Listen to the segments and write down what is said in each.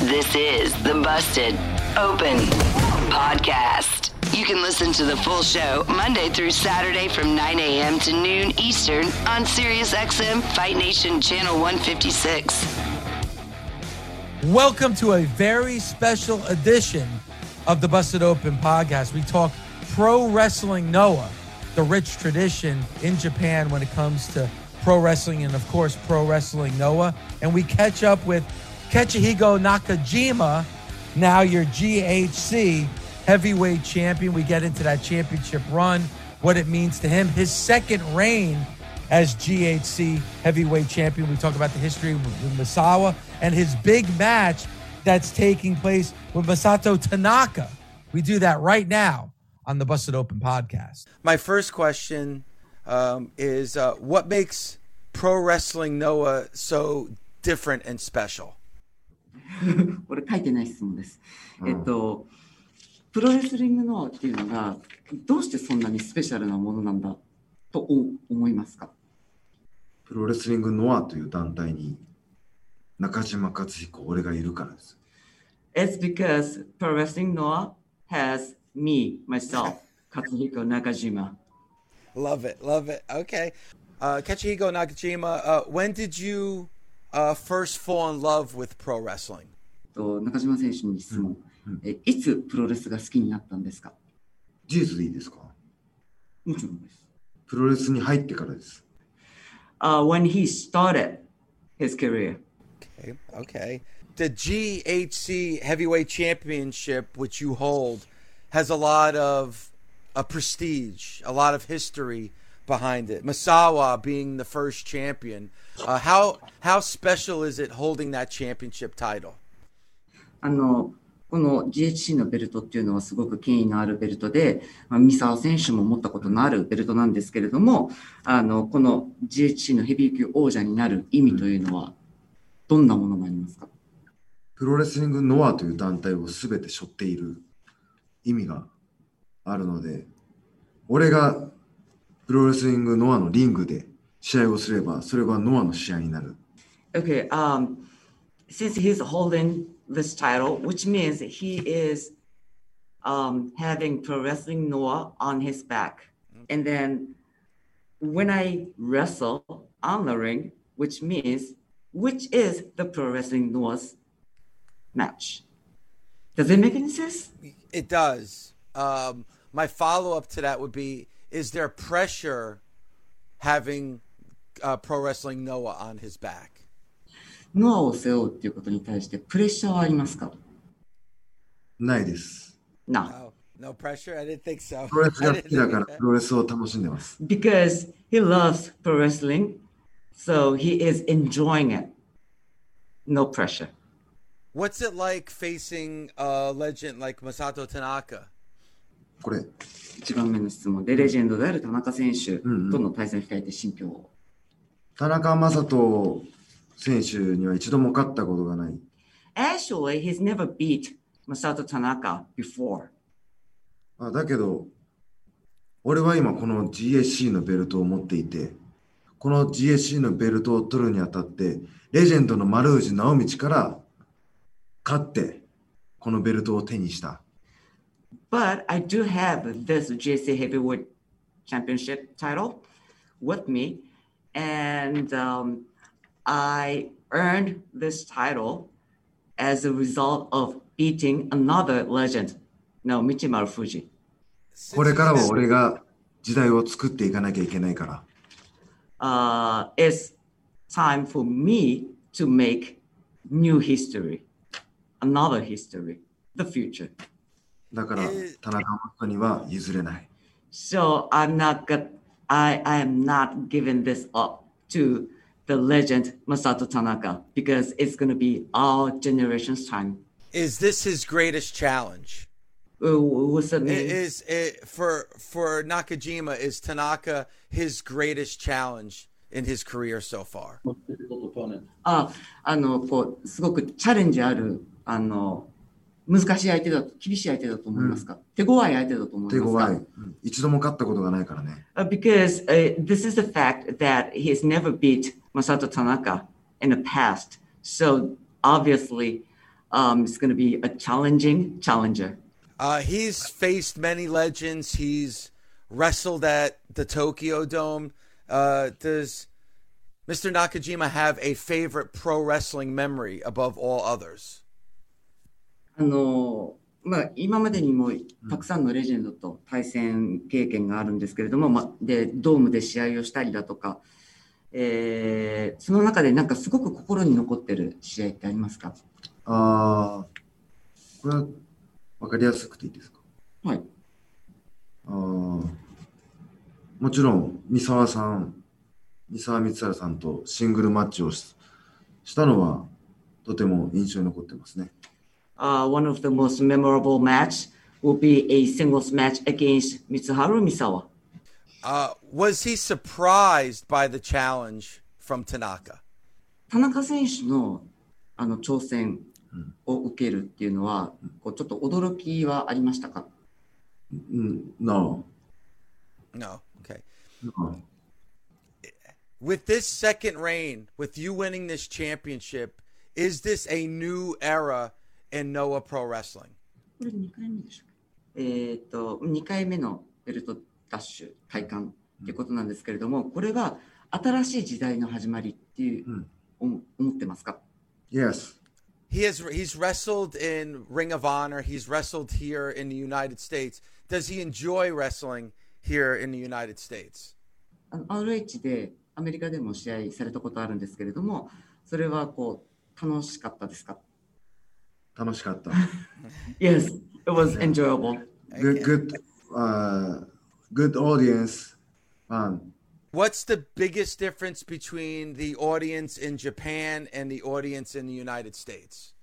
This is the Busted Open Podcast. You can listen to the full show Monday through Saturday from 9 a.m. to noon Eastern on SiriusXM Fight Nation Channel 156. Welcome to a very special edition of the Busted Open podcast. We talk pro wrestling Noah, the rich tradition in Japan when it comes to pro wrestling and, of course, pro wrestling Noah. And we catch up with Katsuhiko Nakajima, now your GHC heavyweight champion. We get into that championship run, what it means to him, his second reign as GHC heavyweight champion. We talk about the history with Misawa and his big match that's taking place with Masato Tanaka. We do that right now on the Busted Open podcast. My first question um, is uh, what makes pro wrestling Noah so different and special? これ書いてない質問です。えっとプロレスリングノアっていうのがどうしてそんなにスペシャルなものなんだと思いますか？プロレスリングのアという団体に中島克彦、俺がいるからです。It's because プロレスリングノア has me, myself, 克彦中島。Love it, love it. Okay.、Uh, 克彦中島、uh, when did you uh, first fall in love with pro wrestling? と中島選手に質問、え。いつプロレスが好きになったんですか事実でいいですかもちろんです。プロレスに入ってからです。 Uh, when he started his career. Okay, okay. The GHC Heavyweight Championship, which you hold, has a lot of a prestige, a lot of history Behind it. Masawa being the first champion. Uh, how how special is it holding that championship title? あの、この GHC のベルトっていうのはすごく権威のあるベルトで、まあ、三沢選手も持ったことのあるベルトなんですけれども、あの、この GHC のヘビー級王者になる意味というのは、どんなものがありますか？プロレスリングノアという団体を全て背負っている意味があるので、俺がプロレスリングノアのリングで試合をすれば、それはノアの試合になる。 Okay, um, since he's holding this title, which means he is um, having pro wrestling Noah on his back. And then when I wrestle on the ring, which means, which is the pro wrestling Noah's match. Does it make any sense? It does. Um, my follow up to that would be: Is there pressure having uh, pro wrestling Noah on his back? ノアを背負うっていうことに対してプレッシャーはありますかないです。 No. Oh, no pressure. I didn't think so. プロレス I が好 didn't きだから think that. プロレスを楽しんでます。 Because he loves pro wrestling, so he is enjoying it. No pressure. What's it like facing a legend like Masato Tanaka? これ、1番目の質問で、レジェンドである田中選手との対戦を控えて心境を。田中将人選手には一度も勝ったことがない。Actually, he's never beat Masato Tanaka before. あだけど、俺は今この GSC のベルトを持っていて、この GSC のベルトを取るにあたって、レジェンドの丸藤直道から勝って、このベルトを手にした。But I do have this GHC Heavyweight Championship title with me. And um, I earned this title as a result of beating another legend, no, Michimaru Fuji. これからは俺が時代を作っていかなきゃいけないから。Uh, it's time for me to make new history, another history, the future. だからえー、田中誠には譲れない。 So I'm not got, I, I am not giving this up to the legend Masato Tanaka because it's going to be our generation's time. Is this his greatest challenge? Uh, what's that I- mean? Is it for for Nakajima? Is Tanaka his greatest challenge in his career so far? あ、あの、こう、すごくチャレンジある、あの、 難しい相手だと、厳しい相手だと思いますか、手強い相手だと思い手ますか強い。うん一度も勝ったことがないからね。 Uh, because uh, this is the fact that he's never beat Masato Tanaka in the past. So obviously, um, it's going to be a challenging challenger. Uh, he's faced many legends. He's wrestled at the Tokyo Dome. Uh, does Mr. Nakajima have a favorite pro wrestling memory above all others? あのまあ、今までにもたくさんのレジェンドと対戦経験があるんですけれども、まあ、でドームで試合をしたりだとか、えーその中でなんかすごく心に残ってる試合ってありますか？ああ、これは分かりやすくていいですか？はい。あーもちろん、三沢さん、三沢光晴さんとシングルマッチをししたのは、とても印象に残ってますね。Uh, one of the most memorable match will be a singles match against Mitsuharu Misawa. Uh, was he surprised by the challenge from Tanaka? 田中選手のあの挑戦を受けるっていうのは、こうちょっと驚きはありましたかうん、No. No. Okay. no. With this second reign, with you winning this championship, is this a new era in Noah Pro Wrestling? これ2回目でしょえっ、と、2回目のベルトダッシュ、体感っていうことなんですけれども、これは新しい時代の始まりっていう、うん思思ってますか Yes. He has he's wrestled in Ring of Honor. He's wrestled here in the United States. Does he enjoy wrestling here in the United States? あの RH でアメリカでも試合されたことあるんですけれども、それはこう楽しかったですか 楽しかった。Yes, it was enjoyable. Good, good, uh, good audience, fun. What's the biggest difference between the audience in Japan and the audience in the United States?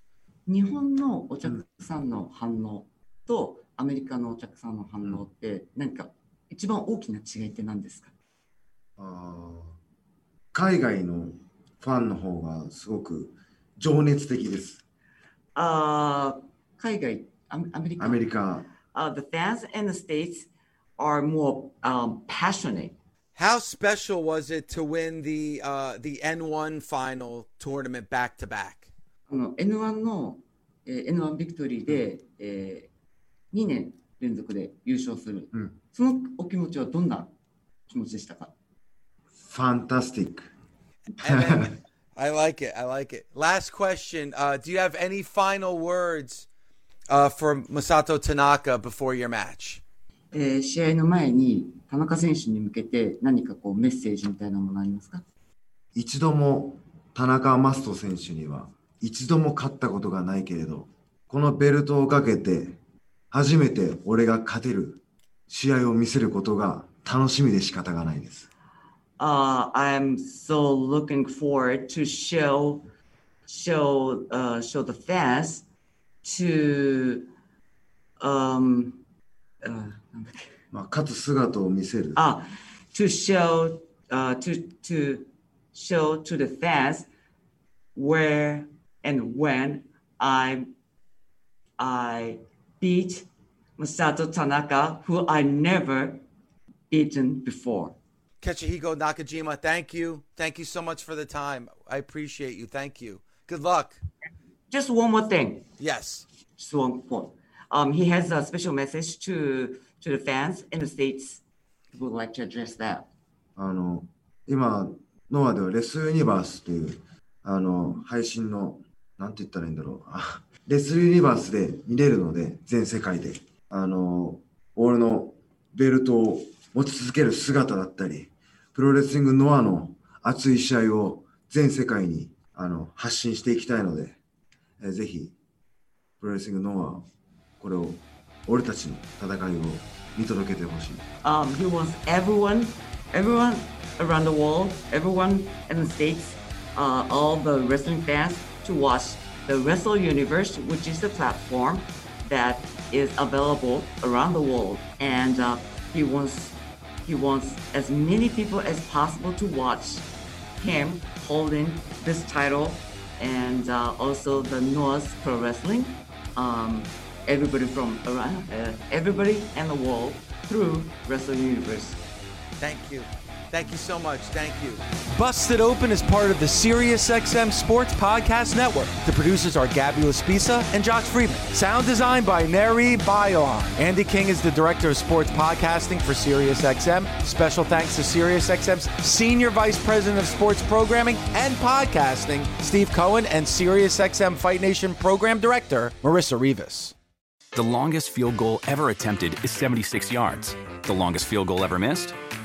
日本のお客さんの反応とアメリカのお客さんの反応って何か一番大きな違いって何ですかあー海外のファンの方がすごく情熱的です。あー海外アメアメリカアメリカ、uh, the fans in the states are more um, passionate How special was it to win the uh, the N1 final tournament back to back? あの N1 の、えー N1 ビクトリーで、え2年連続で優勝する、うんそのお気持ちはどんな気持ちでしたか fantastic. And then- I like it. I like it. Last question. Uh, do you have any final words uh, for Masato Tanaka before your match? えー試合の前に田中選手に向けて何かこうメッセージみたいなものありますか？一度も田中マスト選手には一度も勝ったことがないけれど、このベルトをかけて初めて俺が勝てる試合を見せることが楽しみで仕方がないです。uh, I'm so looking forward to show show uh, show the fans to um uh, まあ、勝つ姿を見せる。 ah to show uh, to to show to the fans where and when I I beat Masato Tanaka, who I never beaten before. Ketsuhiko Nakajima, thank you. Thank you so much for the time. I appreciate you. Thank you. Good luck. Just one more thing. Yes. Just one point. Um, he has a special message to to the fans in the states. He would like to address that. あの、今、ノアではレスユニバースという、あの、配信の なんて言ったらいいんだろう。あレスルユニバースで見れるので、全世界で。あの、俺のベルトを 持ち続ける姿だったり、プロレスリングノアの熱い試合を全世界にあの発信していきたいので、えーぜひ、プロレスリングノア、これを、俺たちの戦いを見届けてほしい。Um, he wants everyone, everyone around the world, everyone in the states, uh, all the wrestling fans to watch the Wrestle Universe, which is the platform that is available around the world. And uh, he wants he wants as many people as possible to watch him holding this title, and uh, also the Noah Pro Wrestling. Um, everybody from around, uh, everybody in the world through Wrestle Universe. Thank you. Thank you so much. Thank you. Busted Open is part of the SiriusXM Sports Podcast Network. The producers are Gabby Laspisa and Josh Friedman. Sound design by Neri Bayon. Andy King is the director of sports podcasting for SiriusXM. Special thanks to SiriusXM's senior vice president of sports programming and podcasting, Steve Cohen, and SiriusXM Fight Nation program director, Marissa Rivas. The longest field goal ever attempted is 76 yards. The longest field goal ever missed?